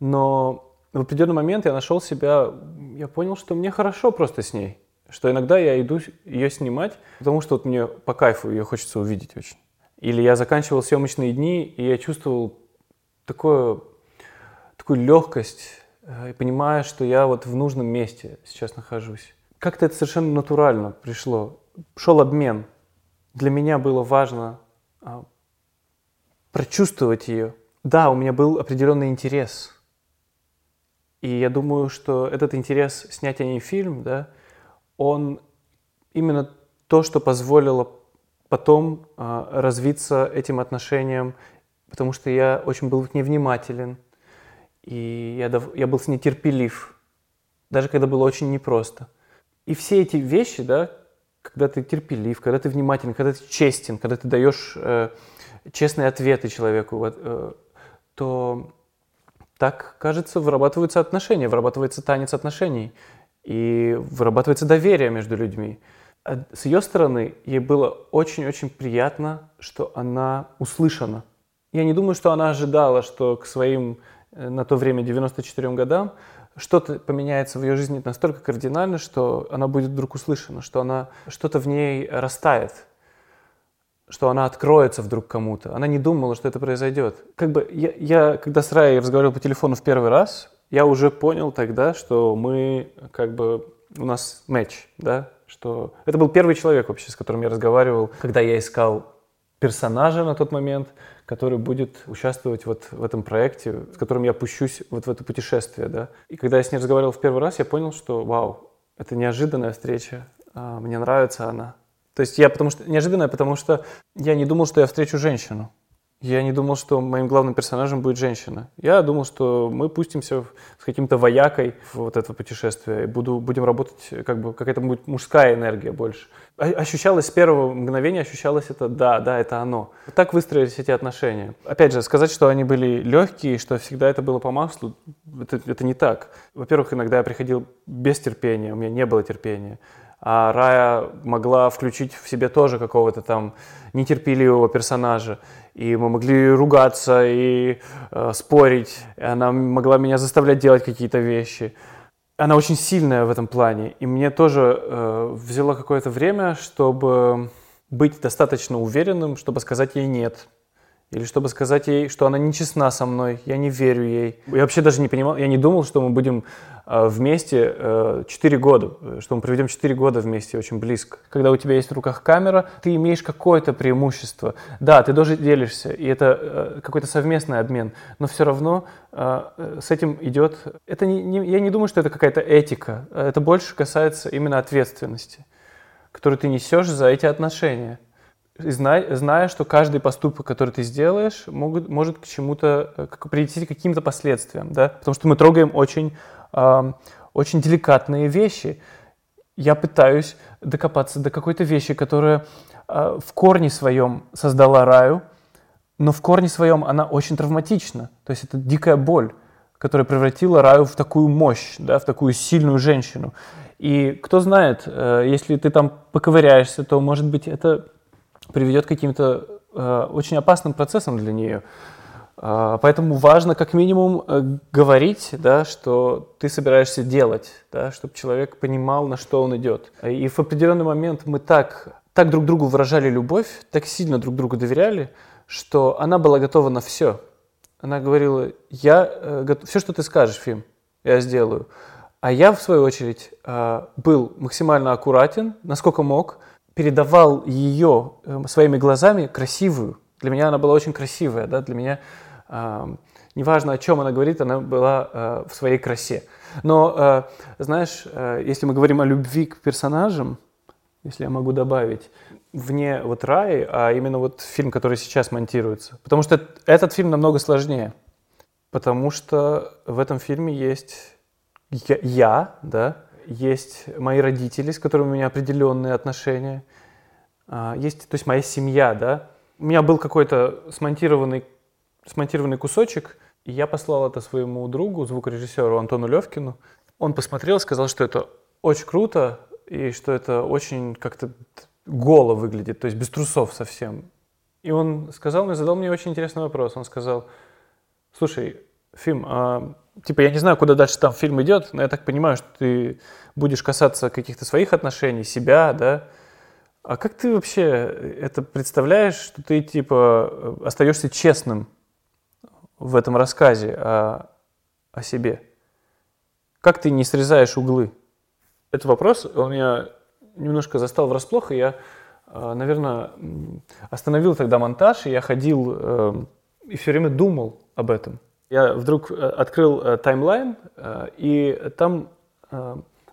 Но в определенный момент я нашел себя, я понял, что мне хорошо просто с ней. Что иногда я иду ее снимать, потому что вот мне по кайфу ее хочется увидеть очень. Или я заканчивал съемочные дни, и я чувствовал такое, такую легкость, э, и понимая, что я вот в нужном месте сейчас нахожусь. Как-то это совершенно натурально пришло. Шел обмен. Для меня было важно а, прочувствовать ее. Да, у меня был определенный интерес – и я думаю, что этот интерес снять о ней фильм, да, он именно то, что позволило потом э, развиться этим отношениям, потому что я очень был невнимателен, и я, я был с ней терпелив, даже когда было очень непросто. И все эти вещи, да, когда ты терпелив, когда ты внимателен, когда ты честен, когда ты даешь э, честные ответы человеку, э, то так, кажется, вырабатываются отношения, вырабатывается танец отношений, и вырабатывается доверие между людьми. А с ее стороны, ей было очень-очень приятно, что она услышана. Я не думаю, что она ожидала, что к своим э, на то время 94 годам что-то поменяется в ее жизни настолько кардинально, что она будет вдруг услышана, что она что-то в ней растает, что она откроется вдруг кому-то. Она не думала, что это произойдет. Как бы я, я когда с Раей разговаривал по телефону в первый раз, я уже понял тогда, что мы как бы у нас матч, да, что это был первый человек вообще, с которым я разговаривал, когда я искал персонажа на тот момент, который будет участвовать вот в этом проекте, с которым я пущусь вот в это путешествие, да. И когда я с ней разговаривал в первый раз, я понял, что вау, это неожиданная встреча, а, мне нравится она. То есть я потому что неожиданно, потому что я не думал, что я встречу женщину. Я не думал, что моим главным персонажем будет женщина. Я думал, что мы пустимся с каким-то воякой в вот это путешествие и буду, будем работать, как бы какая-то будет мужская энергия больше. Ощущалось с первого мгновения, ощущалось это, да, да, это оно. Вот так выстроились эти отношения. Опять же, сказать, что они были легкие, что всегда это было по маслу, это, это не так. Во-первых, иногда я приходил без терпения, у меня не было терпения а Рая могла включить в себе тоже какого-то там нетерпеливого персонажа. И мы могли ругаться и э, спорить. И она могла меня заставлять делать какие-то вещи. Она очень сильная в этом плане. И мне тоже э, взяло какое-то время, чтобы быть достаточно уверенным, чтобы сказать ей «нет». Или чтобы сказать ей, что она нечестна со мной, я не верю ей. Я вообще даже не понимал, я не думал, что мы будем э, вместе 4 года, что мы проведем 4 года вместе очень близко. Когда у тебя есть в руках камера, ты имеешь какое-то преимущество. Да, ты тоже делишься, и это э, какой-то совместный обмен, но все равно э, с этим идет... Это не, не, я не думаю, что это какая-то этика, это больше касается именно ответственности, которую ты несешь за эти отношения зная, зная, что каждый поступок, который ты сделаешь, могут, может к чему-то, э, к, прийти к каким-то последствиям, да, потому что мы трогаем очень, э, очень деликатные вещи. Я пытаюсь докопаться до какой-то вещи, которая э, в корне своем создала раю, но в корне своем она очень травматична. То есть это дикая боль, которая превратила раю в такую мощь, да, в такую сильную женщину. И кто знает, э, если ты там поковыряешься, то, может быть, это приведет к каким-то э, очень опасным процессам для нее. Э, поэтому важно как минимум э, говорить, да, что ты собираешься делать, да, чтобы человек понимал, на что он идет. И в определенный момент мы так, так друг другу выражали любовь, так сильно друг другу доверяли, что она была готова на все. Она говорила, я, э, все, что ты скажешь, Фим, я сделаю. А я, в свою очередь, э, был максимально аккуратен, насколько мог, передавал ее эм, своими глазами красивую. Для меня она была очень красивая, да, для меня э, неважно, о чем она говорит, она была э, в своей красе. Но, э, знаешь, э, если мы говорим о любви к персонажам, если я могу добавить, вне вот Раи, а именно вот фильм, который сейчас монтируется. Потому что этот фильм намного сложнее. Потому что в этом фильме есть я, я да, есть мои родители, с которыми у меня определенные отношения, а, есть, то есть моя семья, да. У меня был какой-то смонтированный, смонтированный кусочек, и я послал это своему другу, звукорежиссеру Антону Левкину. Он посмотрел, сказал, что это очень круто, и что это очень как-то голо выглядит, то есть без трусов совсем. И он сказал мне, задал мне очень интересный вопрос. Он сказал, слушай, Фим, а типа, я не знаю, куда дальше там фильм идет, но я так понимаю, что ты будешь касаться каких-то своих отношений, себя, да. А как ты вообще это представляешь, что ты, типа, остаешься честным в этом рассказе о, о себе? Как ты не срезаешь углы? Этот вопрос, он меня немножко застал врасплох, и я, а, наверное, остановил тогда монтаж, и я ходил э, и все время думал об этом. Я вдруг э, открыл э, таймлайн, э, и там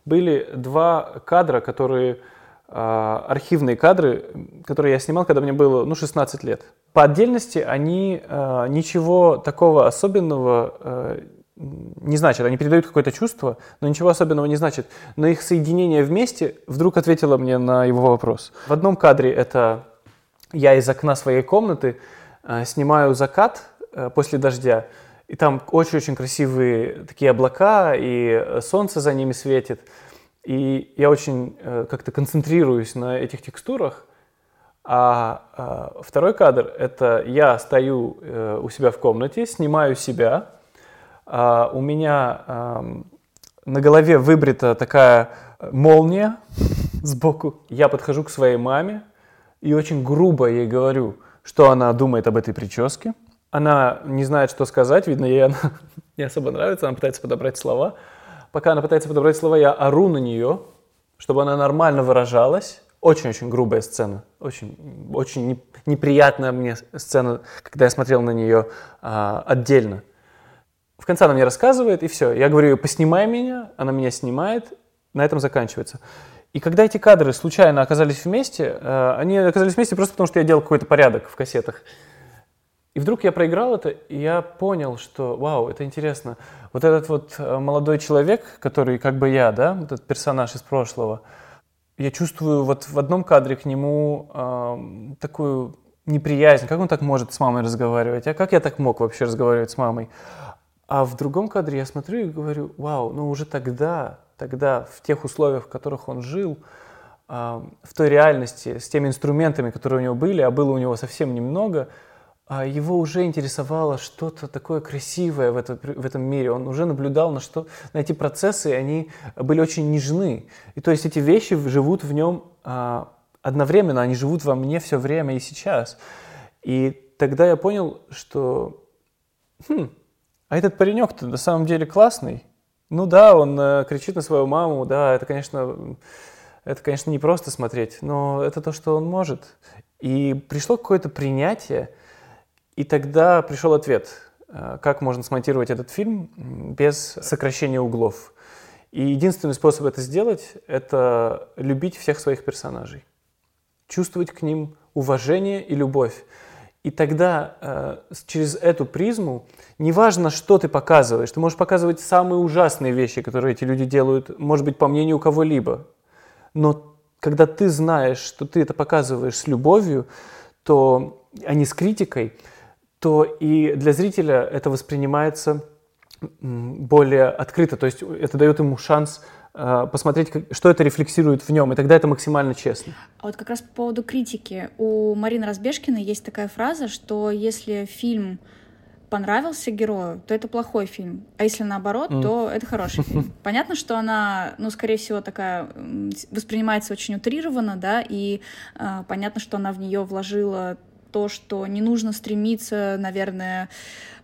были два кадра, которые архивные кадры, которые я снимал, когда мне было ну, 16 лет. По отдельности они ничего такого особенного не значат. Они передают какое-то чувство, но ничего особенного не значит. Но их соединение вместе вдруг ответило мне на его вопрос. В одном кадре это я из окна своей комнаты снимаю закат после дождя, и там очень-очень красивые такие облака, и солнце за ними светит. И я очень э, как-то концентрируюсь на этих текстурах. А, а второй кадр — это я стою э, у себя в комнате, снимаю себя. А у меня а, на голове выбрита такая молния сбоку. Я подхожу к своей маме и очень грубо ей говорю, что она думает об этой прическе — она не знает, что сказать, видно, ей она не особо нравится, она пытается подобрать слова. Пока она пытается подобрать слова, я ору на нее, чтобы она нормально выражалась. Очень-очень грубая сцена, очень, очень неприятная мне сцена, когда я смотрел на нее а, отдельно. В конце она мне рассказывает, и все. Я говорю, поснимай меня, она меня снимает, на этом заканчивается. И когда эти кадры случайно оказались вместе, э, они оказались вместе просто потому, что я делал какой-то порядок в кассетах. И вдруг я проиграл это, и я понял, что, вау, это интересно. Вот этот вот э, молодой человек, который как бы я, да, этот персонаж из прошлого, я чувствую вот в одном кадре к нему э, такую неприязнь. Как он так может с мамой разговаривать? А как я так мог вообще разговаривать с мамой? А в другом кадре я смотрю и говорю, вау, ну уже тогда, тогда, в тех условиях, в которых он жил, э, в той реальности, с теми инструментами, которые у него были, а было у него совсем немного – его уже интересовало что-то такое красивое в, это, в этом мире. Он уже наблюдал на, что, на эти процессы, они были очень нежны. И то есть эти вещи живут в нем а, одновременно, они живут во мне все время и сейчас. И тогда я понял, что, хм, а этот паренек-то на самом деле классный. Ну да, он э, кричит на свою маму, да, это, конечно, это, конечно, не просто смотреть, но это то, что он может. И пришло какое-то принятие, и тогда пришел ответ, э, как можно смонтировать этот фильм без сокращения углов. И единственный способ это сделать – это любить всех своих персонажей, чувствовать к ним уважение и любовь. И тогда э, через эту призму, неважно, что ты показываешь, ты можешь показывать самые ужасные вещи, которые эти люди делают, может быть, по мнению кого-либо. Но когда ты знаешь, что ты это показываешь с любовью, то, а не с критикой, то и для зрителя это воспринимается более открыто. То есть это дает ему шанс Э, посмотреть, что это рефлексирует в нем, и тогда это максимально честно. А вот как раз по поводу критики. У Марины Разбежкиной есть такая фраза, что если фильм понравился герою, то это плохой фильм. А если наоборот, mm. то это хороший фильм. Понятно, что она, ну, скорее всего, такая воспринимается очень утрированно, да, и э, понятно, что она в нее вложила то, что не нужно стремиться, наверное,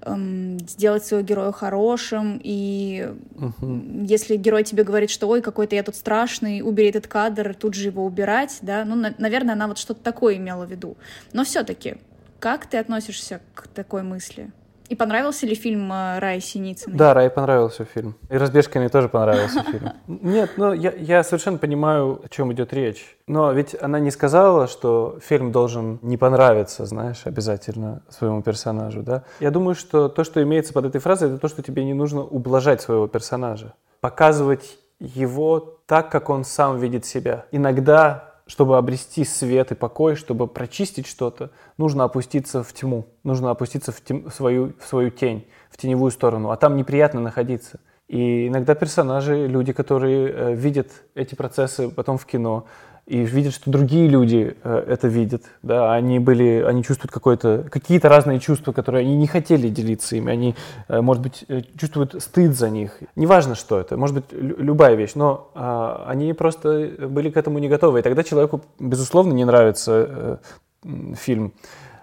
эм, сделать своего героя хорошим, и угу. если герой тебе говорит, что ой, какой-то я тут страшный, убери этот кадр, тут же его убирать, да, ну, на- наверное, она вот что-то такое имела в виду. Но все-таки, как ты относишься к такой мысли? И понравился ли фильм э, Рая Синицыной? Да, Рае понравился фильм. И Разбежкиной тоже понравился фильм. Нет, ну я, я совершенно понимаю, о чем идет речь. Но ведь она не сказала, что фильм должен не понравиться, знаешь, обязательно своему персонажу, да? Я думаю, что то, что имеется под этой фразой, это то, что тебе не нужно ублажать своего персонажа. Показывать его так, как он сам видит себя. Иногда чтобы обрести свет и покой, чтобы прочистить что-то, нужно опуститься в тьму, нужно опуститься в, тем, в, свою, в свою тень, в теневую сторону, а там неприятно находиться. И иногда персонажи, люди, которые э, видят эти процессы потом в кино, и видят, что другие люди э, это видят, да, они были, они чувствуют какое-то, какие-то разные чувства, которые они не хотели делиться ими, они, э, может быть, э, чувствуют стыд за них. Неважно, что это, может быть, любая вещь, но э, они просто были к этому не готовы, и тогда человеку, безусловно, не нравится фильм.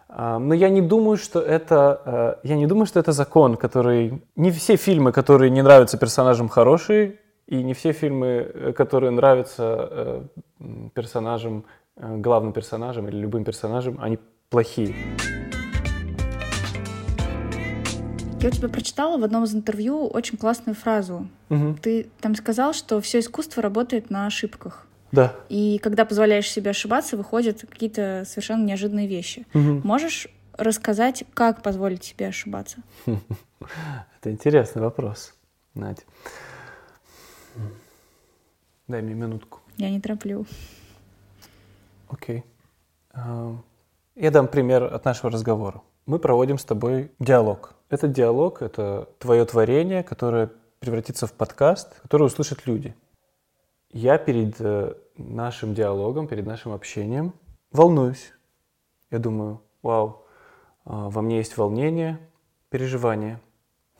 А, но я не думаю, что это, я не думаю, что это закон, который... Не все фильмы, которые не нравятся персонажам, хорошие, и не все фильмы, э, которые нравятся э, персонажам, э, главным персонажам или любым персонажам, они плохие. Я у тебя прочитала в одном из интервью очень классную фразу. Угу. Ты там сказал, что все искусство работает на ошибках. Да. И когда позволяешь себе ошибаться, выходят какие-то совершенно неожиданные вещи. Угу. Можешь рассказать, как позволить себе ошибаться? Это интересный вопрос, Надя. Дай мне минутку. Я не тороплю. Окей. Okay. Я дам пример от нашего разговора. Мы проводим с тобой диалог. Этот диалог — это твое творение, которое превратится в подкаст, который услышат люди. Я перед э, нашим диалогом, перед нашим общением волнуюсь. Я думаю, вау, а, во мне есть волнение, переживание.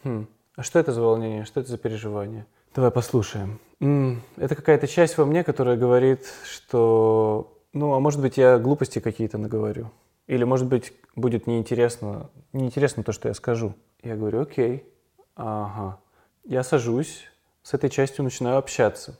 Хм, а что это за волнение, что это за переживание? Давай послушаем. Это какая-то часть во мне, которая говорит, что, ну, а может быть, я глупости какие-то наговорю. Или, может быть, будет неинтересно, неинтересно то, что я скажу. Я говорю, окей, ага. Я сажусь, с этой частью начинаю общаться.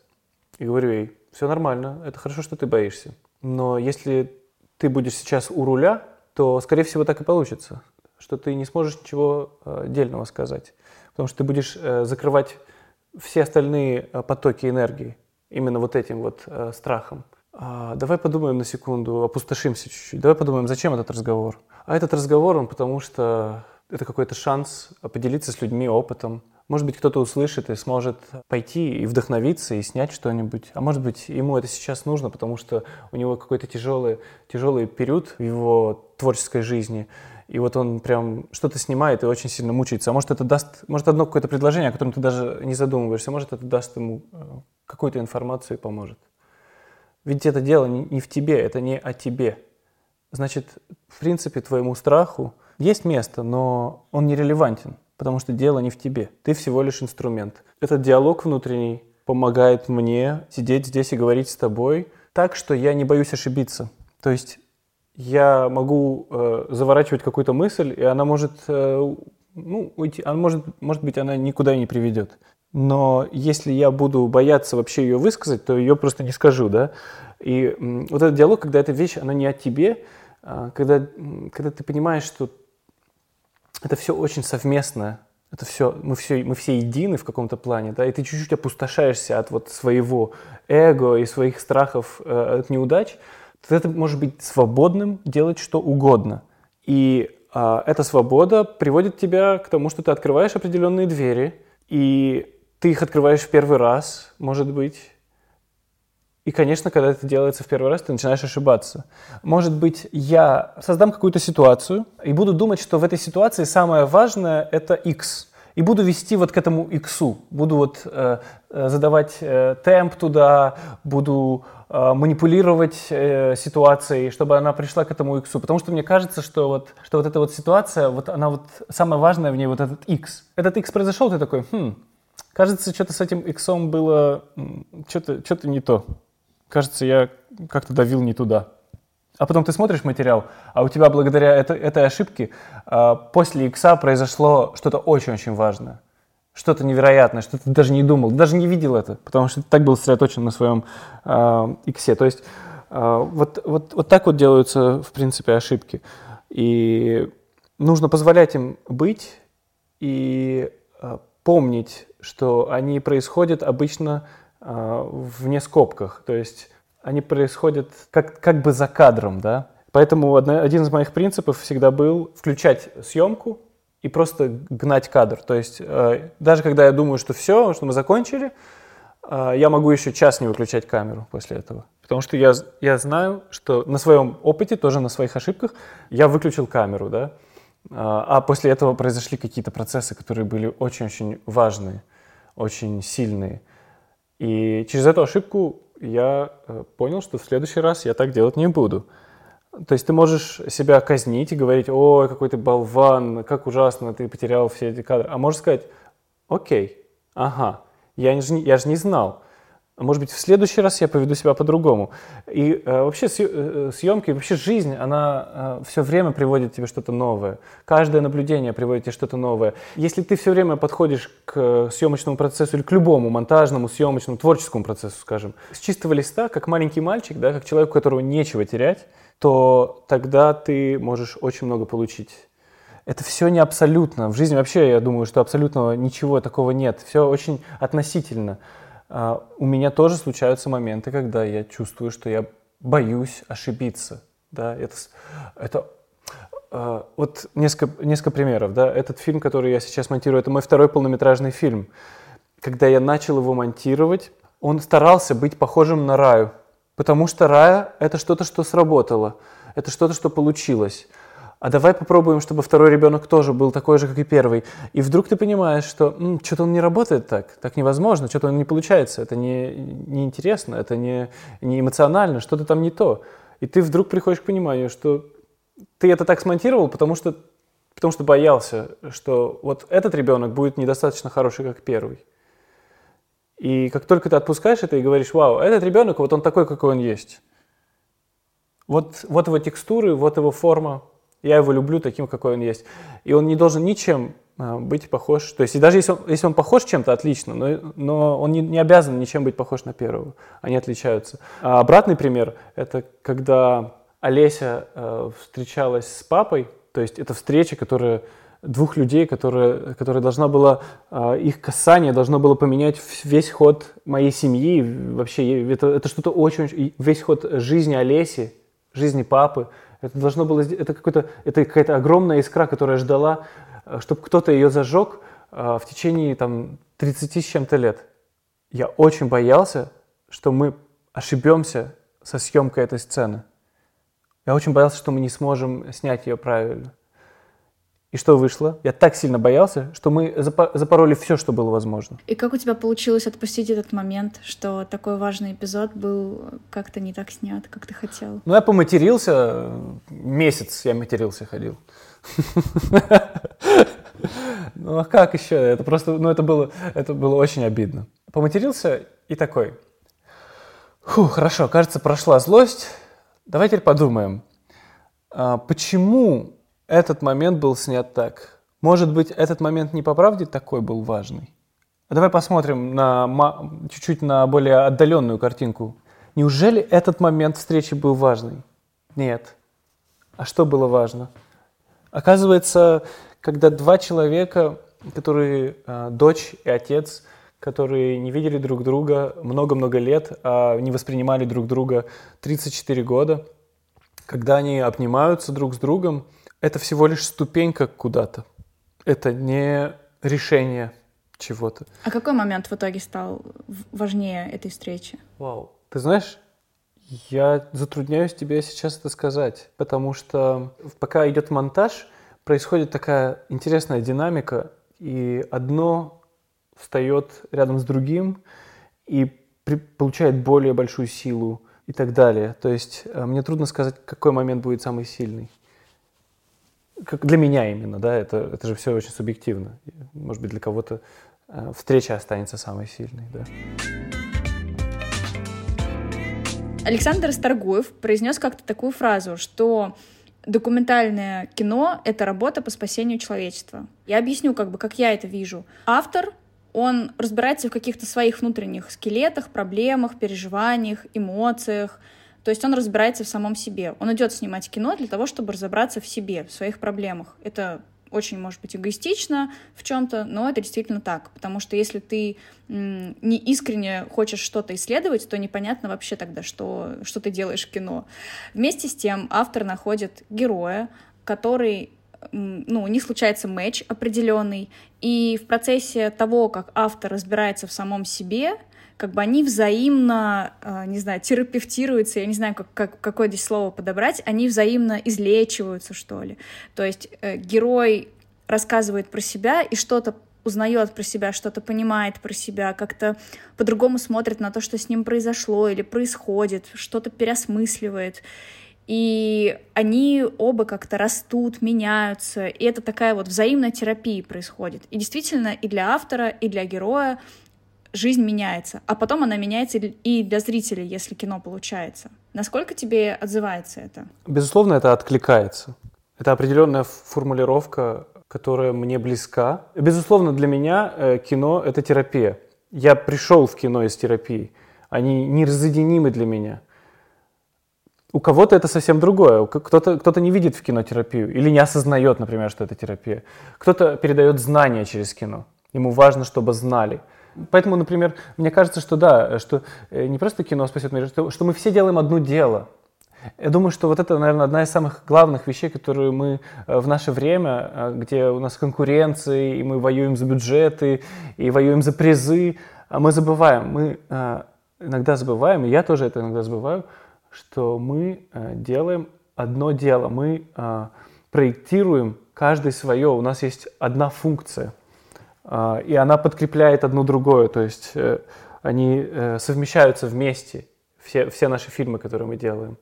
И говорю ей, все нормально, это хорошо, что ты боишься. Но если ты будешь сейчас у руля, то, скорее всего, так и получится, что ты не сможешь ничего э, дельного сказать. Потому что ты будешь э, закрывать все остальные э, потоки энергии именно вот этим вот э, страхом. А, давай подумаем на секунду, опустошимся чуть-чуть. Давай подумаем, зачем этот разговор? А этот разговор, он потому что это какой-то шанс поделиться с людьми опытом. Может быть, кто-то услышит и сможет пойти и вдохновиться, и снять что-нибудь. А может быть, ему это сейчас нужно, потому что у него какой-то тяжелый, тяжелый период в его творческой жизни – и вот он прям что-то снимает и очень сильно мучается. А может это даст, может одно какое-то предложение, о котором ты даже не задумываешься, может это даст ему э, какую-то информацию и поможет. Ведь это дело не в тебе, это не о тебе. Значит, в принципе, твоему страху есть место, но он нерелевантен, потому что дело не в тебе. Ты всего лишь инструмент. Этот диалог внутренний помогает мне сидеть здесь и говорить с тобой так, что я не боюсь ошибиться. То есть я могу э, заворачивать какую-то мысль, и она может, э, ну, уйти, она может, может быть, она никуда не приведет. Но если я буду бояться вообще ее высказать, то ее просто не скажу, да. И м, вот этот диалог, когда эта вещь, она не о тебе, а, когда, когда ты понимаешь, что это все очень совместно, это все, мы все, мы все едины в каком-то плане, да, и ты чуть-чуть опустошаешься от вот своего эго и своих страхов э, от неудач, то ты можешь быть свободным, делать что угодно. И э, эта свобода приводит тебя к тому, что ты открываешь определенные двери, и ты их открываешь в первый раз, может быть, и, конечно, когда это делается в первый раз, ты начинаешь ошибаться. Может быть, я создам какую-то ситуацию и буду думать, что в этой ситуации самое важное — это X. И буду вести вот к этому X. Буду вот э, э, задавать э, темп туда, буду э, манипулировать э, ситуацией, чтобы она пришла к этому X. Потому что мне кажется, что вот, что вот эта вот ситуация, вот она вот, самое важное в ней вот этот X. Этот X произошел, ты такой, хм, кажется, что-то с этим X было, что-то что не то кажется, я как-то давил не туда. А потом ты смотришь материал, а у тебя благодаря этой, этой ошибке э, после икса произошло что-то очень-очень важное. Что-то невероятное, что ты даже не думал, даже не видел это, потому что ты так был сосредоточен на своем э, иксе. То есть э, вот, вот, вот так вот делаются, в принципе, ошибки. И нужно позволять им быть и э, помнить, что они происходят обычно а, вне скобках, то есть они происходят как, как бы за кадром, да. Поэтому один из моих принципов всегда был включать съемку и просто гнать кадр. То есть э, даже когда я думаю, что все, что мы закончили, э, я могу еще час не выключать камеру после этого. Потому что я, я знаю, что на своем опыте, тоже на своих ошибках, я выключил камеру, да. А после этого произошли какие-то процессы, которые были очень-очень важные, очень сильные. И через эту ошибку я э, понял, что в следующий раз я так делать не буду. То есть ты можешь себя казнить и говорить, ой, какой ты болван, как ужасно, ты потерял все эти кадры. А можешь сказать, окей, ага, я же, я же не знал. Может быть, в следующий раз я поведу себя по-другому. И э, вообще э, съемки, вообще жизнь, она э, все время приводит тебе что-то новое. Каждое наблюдение приводит тебе что-то новое. Если ты все время подходишь к съемочному процессу или к любому монтажному, съемочному, творческому процессу, скажем, с чистого листа, как маленький мальчик, да, как человек, у которого нечего терять, то тогда ты можешь очень много получить это все не абсолютно. В жизни вообще, я думаю, что абсолютного ничего такого нет. Все очень относительно. А, у меня тоже случаются моменты, когда я чувствую, что я боюсь ошибиться. Да, это, это а, вот несколько, несколько примеров. Да. Этот фильм, который я сейчас монтирую, это мой второй полнометражный фильм. Когда я начал его монтировать, он старался быть похожим на Раю, потому что Рая — это что-то, что сработало, это что-то, что получилось а давай попробуем, чтобы второй ребенок тоже был такой же, как и первый. И вдруг ты понимаешь, что что-то он не работает так, так невозможно, что-то он не получается, это не, не интересно, это не, не эмоционально, что-то там не то. И ты вдруг приходишь к пониманию, что ты это так смонтировал, потому что, потому что боялся, что вот этот ребенок будет недостаточно хороший, как первый. И как только ты отпускаешь это и говоришь, вау, этот ребенок, вот он такой, какой он есть. Вот, вот его текстуры, вот его форма, я его люблю таким, какой он есть. И он не должен ничем а, быть похож. То есть и даже если он, если он похож чем-то, отлично, но, но он не, не обязан ничем быть похож на первого. Они отличаются. А обратный пример – это когда Олеся э, встречалась с папой, то есть это встреча, которая двух людей, которые, которая должна была, э, их касание должно было поменять весь ход моей семьи, вообще это, это что-то очень, весь ход жизни Олеси, жизни папы – это должно было, это какой-то, это какая-то огромная искра, которая ждала, э, чтобы кто-то ее зажег э, в течение там 30 с чем-то лет. Я очень боялся, что мы ошибемся со съемкой этой сцены. Я очень боялся, что мы не сможем снять ее правильно. И что вышло? Я так сильно боялся, что мы запороли все, что было возможно. И как у тебя получилось отпустить этот момент, что такой важный эпизод был как-то не так снят, как ты хотел? Ну, я поматерился, месяц я матерился, ходил. Ну, а как еще? Это просто, ну, это было, это было очень обидно. Поматерился и такой, фу, хорошо, кажется, прошла злость, давай теперь подумаем, а, почему этот момент был снят так? Может быть, этот момент не по правде такой был важный? А давай посмотрим на чуть-чуть на более отдаленную картинку. Неужели этот момент встречи был важный? Нет. А что было важно? Оказывается, когда два человека, которые э, дочь и отец, которые не видели друг друга много-много лет, а не воспринимали друг друга 34 года, когда они обнимаются друг с другом, это всего лишь ступенька куда-то. Это не решение чего-то. А какой момент в итоге стал важнее этой встречи? Вау. Ты знаешь, я затрудняюсь тебе сейчас это сказать, потому что пока идет монтаж, происходит такая интересная динамика, и одно встает рядом с другим и при, получает более большую силу и так далее. То есть э, мне трудно сказать, какой момент будет самый сильный. Как для меня именно, да, это, это же все очень субъективно. Может быть, для кого-то э, встреча останется самой сильной, да. Александр Старгуев произнес как-то такую фразу, что документальное кино — это работа по спасению человечества. Я объясню, как бы, как я это вижу. Автор он разбирается в каких-то своих внутренних скелетах, проблемах, переживаниях, эмоциях. То есть он разбирается в самом себе. Он идет снимать кино для того, чтобы разобраться в себе, в своих проблемах. Это очень, может быть, эгоистично в чем-то, но это действительно так. Потому что если ты не искренне хочешь что-то исследовать, то непонятно вообще тогда, что, что ты делаешь в кино. Вместе с тем автор находит героя, который ну, них случается матч определенный, и в процессе того, как автор разбирается в самом себе, как бы они взаимно, а, не знаю, терапевтируются, я не знаю, как, как, какое здесь слово подобрать, они взаимно излечиваются, что ли. То есть э, герой рассказывает про себя и что-то узнает про себя, что-то понимает про себя, как-то по-другому смотрит на то, что с ним произошло или происходит, что-то переосмысливает. И они оба как-то растут, меняются, и это такая вот взаимная терапия происходит. И действительно и для автора, и для героя жизнь меняется, а потом она меняется и для зрителей, если кино получается. Насколько тебе отзывается это? Безусловно, это откликается. Это определенная формулировка, которая мне близка. Безусловно, для меня э, кино — это терапия. Я пришел в кино из терапии. Они неразъединимы для меня. У кого-то это совсем другое. Кто-то кто не видит в кино терапию или не осознает, например, что это терапия. Кто-то передает знания через кино. Ему важно, чтобы знали. Поэтому, например, мне кажется, что да, что э, не просто кино спасет мир, что, что мы все делаем одно дело. Я думаю, что вот это, наверное, одна из самых главных вещей, которые мы э, в наше время, э, где у нас конкуренции, и мы воюем за бюджеты, и воюем за призы, мы забываем, мы иногда забываем, и я тоже это иногда забываю, что мы делаем одно дело, мы проектируем каждый свое, у нас есть одна функция – и она подкрепляет одну другое, то есть э, они э, совмещаются вместе, все, все наши фильмы, которые мы делаем,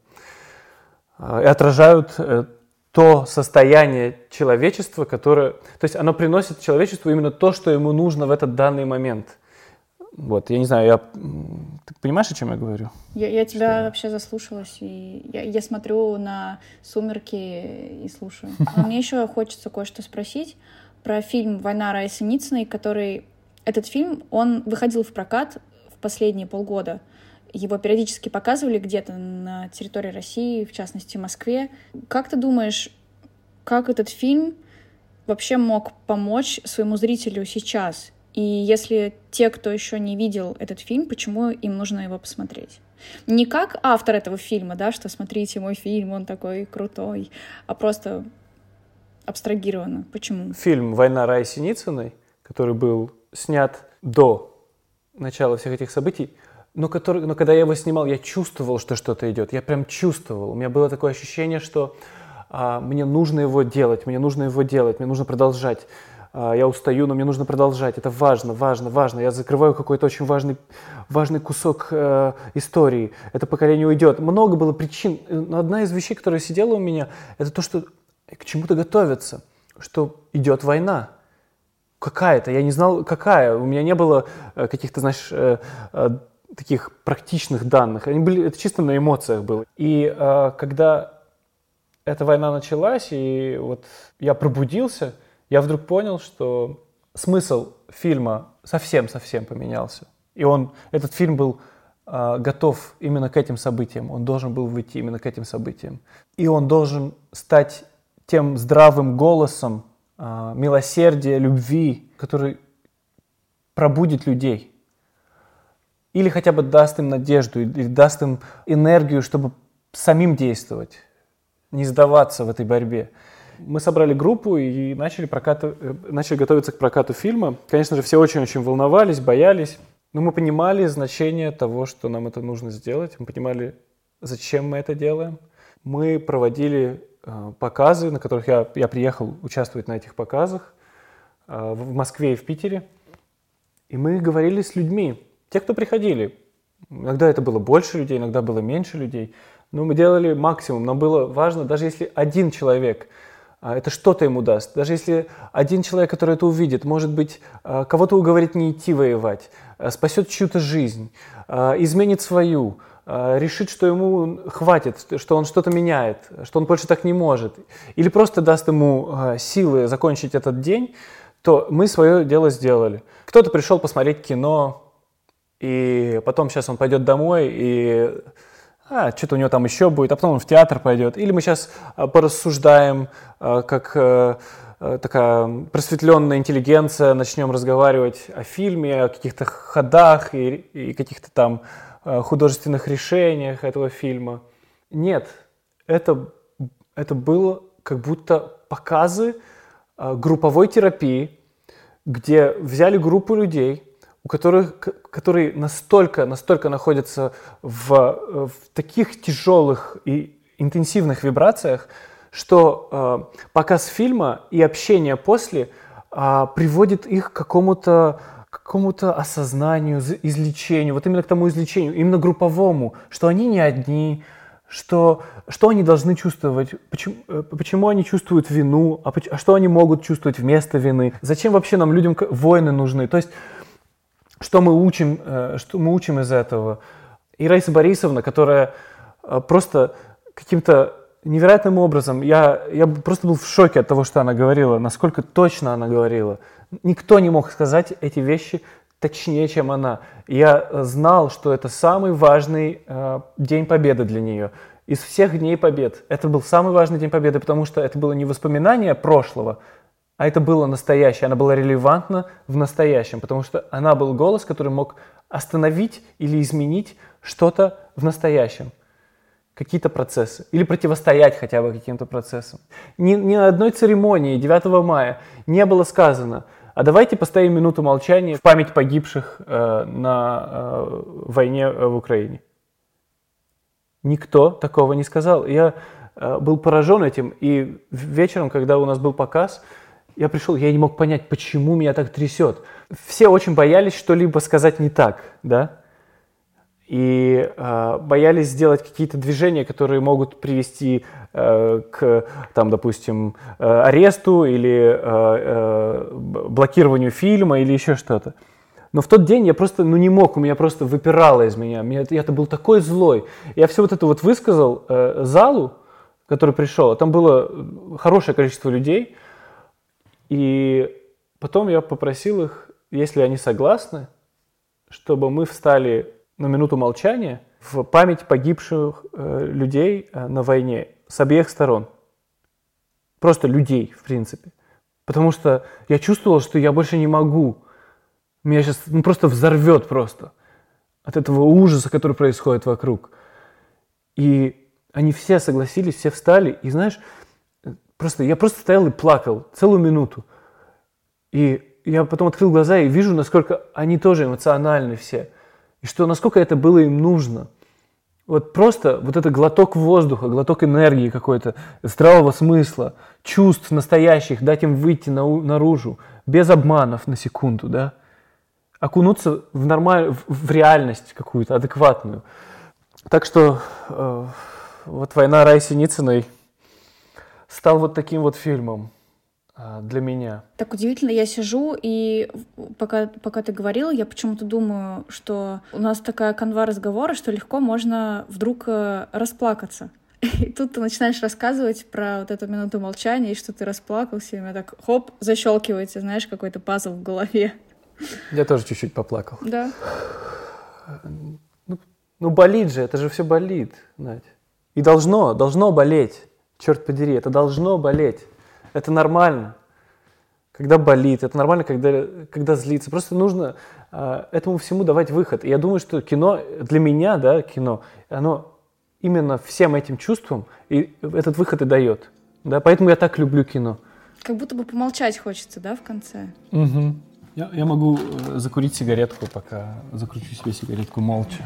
а, и отражают э, то состояние человечества, которое... То есть оно приносит человечеству именно то, что ему нужно в этот данный момент. Вот, я не знаю, я... Ты понимаешь, о чем я говорю? Я, я тебя что? вообще заслушалась, и я, я смотрю на «Сумерки» и слушаю. А мне еще хочется кое-что спросить про фильм «Война Рая Синицыной», который... Этот фильм, он выходил в прокат в последние полгода. Его периодически показывали где-то на территории России, в частности, в Москве. Как ты думаешь, как этот фильм вообще мог помочь своему зрителю сейчас? И если те, кто еще не видел этот фильм, почему им нужно его посмотреть? Не как автор этого фильма, да, что смотрите мой фильм, он такой крутой, а просто абстрагированно. Почему? Фильм «Война Рая Синицыной», который был снят до начала всех этих событий, но, который, но когда я его снимал, я чувствовал, что что-то идет. Я прям чувствовал. У меня было такое ощущение, что а, мне нужно его делать, мне нужно его делать, мне нужно продолжать. А, я устаю, но мне нужно продолжать. Это важно, важно, важно. Я закрываю какой-то очень важный, важный кусок э, истории. Это поколение уйдет. Много было причин. Но одна из вещей, которая сидела у меня, это то, что к чему-то готовятся, что идет война. Какая-то, я не знал, какая. У меня не было э, каких-то, знаешь, э, э, таких практичных данных. Они были, это чисто на эмоциях было. И когда эта война началась, и вот я пробудился, я вдруг понял, что смысл фильма совсем-совсем поменялся. И он, этот фильм был готов именно к этим событиям, он должен был выйти именно к этим событиям. И он должен стать тем здравым голосом э, милосердия, любви, который пробудит людей. Или хотя бы даст им надежду, или даст им энергию, чтобы самим действовать, не сдаваться в этой борьбе. Мы собрали группу и начали, прокатывать, э, начали готовиться к прокату фильма. Конечно же, все очень-очень волновались, боялись. Но мы понимали значение того, что нам это нужно сделать. Мы понимали, зачем мы это делаем. Мы проводили показы, на которых я, я приехал участвовать на этих показах э, в Москве и в Питере. И мы говорили с людьми, те, кто приходили. Иногда это было больше людей, иногда было меньше людей. Но мы делали максимум. Нам было важно, даже если один человек – а, это что-то ему даст. Даже если один человек, который это увидит, может быть, кого-то уговорит не идти воевать, спасет чью-то жизнь, изменит свою, решит, что ему хватит, что он что-то меняет, что он больше так не может, или просто даст ему силы закончить этот день, то мы свое дело сделали. Кто-то пришел посмотреть кино, и потом сейчас он пойдет домой и а, что-то у него там еще будет, а потом он в театр пойдет. Или мы сейчас а, порассуждаем, как такая просветленная интеллигенция, начнем разговаривать о фильме, о каких-то ходах и, и каких-то там художественных решениях этого фильма. Нет, это, это было как будто показы групповой терапии, где взяли группу людей, у которых, которые настолько, настолько находятся в, в таких тяжелых и интенсивных вибрациях, что э, показ фильма и общение после э, приводит их к какому-то какому-то осознанию, излечению, вот именно к тому излечению, именно групповому, что они не одни, что, что они должны чувствовать, почему, э, почему они чувствуют вину, а, а что они могут чувствовать вместо вины, зачем вообще нам людям войны нужны. То есть что мы учим, э, что мы учим из этого? И Раиса Борисовна, которая э, просто каким-то невероятным образом, я, я просто был в шоке от того, что она говорила, насколько точно она говорила. Никто не мог сказать эти вещи точнее, чем она. Я знал, что это самый важный э, день победы для нее. Из всех дней побед. Это был самый важный день победы, потому что это было не воспоминание прошлого, а это было настоящее, она была релевантна в настоящем, потому что она был голос, который мог остановить или изменить что-то в настоящем, какие-то процессы, или противостоять хотя бы каким-то процессам. Ни, ни на одной церемонии 9 мая не было сказано, а давайте поставим минуту молчания в память погибших э, на э, войне в Украине. Никто такого не сказал. Я э, был поражен этим, и вечером, когда у нас был показ, я пришел, я не мог понять, почему меня так трясет. Все очень боялись что-либо сказать не так, да, и э, боялись сделать какие-то движения, которые могут привести э, к, там, допустим, э, аресту или э, э, блокированию фильма или еще что-то. Но в тот день я просто, ну не мог, у меня просто выпирало из меня. меня я-то был такой злой. Я все вот это вот высказал э, залу, который пришел, а там было хорошее количество людей, и потом я попросил их, если они согласны, чтобы мы встали на минуту молчания в память погибших э, людей э, на войне с обеих сторон. Просто людей, в принципе. Потому что я чувствовал, что я больше не могу. Меня сейчас ну, просто взорвет просто от этого ужаса, который происходит вокруг. И они все согласились, все встали. И знаешь, Просто, я просто стоял и плакал целую минуту. И я потом открыл глаза и вижу, насколько они тоже эмоциональны все. И что, насколько это было им нужно. Вот просто вот это глоток воздуха, глоток энергии какой-то, здравого смысла, чувств настоящих, дать им выйти на, наружу, без обманов на секунду, да. Окунуться в, нормаль... в реальность какую-то, адекватную. Так что э, вот «Война Рай Синицыной» стал вот таким вот фильмом для меня. Так удивительно, я сижу, и пока, пока ты говорил, я почему-то думаю, что у нас такая канва разговора, что легко можно вдруг э, расплакаться. И тут ты начинаешь рассказывать про вот эту минуту молчания, и что ты расплакался, и у меня так, хоп, защелкивается, знаешь, какой-то пазл в голове. Я тоже чуть-чуть поплакал. Да. Ну, ну болит же, это же все болит, Надь. И должно, должно болеть. Черт подери, это должно болеть. Это нормально. Когда болит, это нормально, когда, когда злится. Просто нужно э, этому всему давать выход. И я думаю, что кино, для меня, да, кино, оно именно всем этим чувством и этот выход и дает. Да? Поэтому я так люблю кино. Как будто бы помолчать хочется, да, в конце? Угу. Я, я могу э, закурить сигаретку, пока закручу себе сигаретку молча.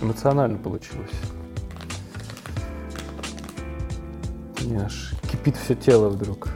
Эмоционально получилось. У меня аж кипит все тело вдруг.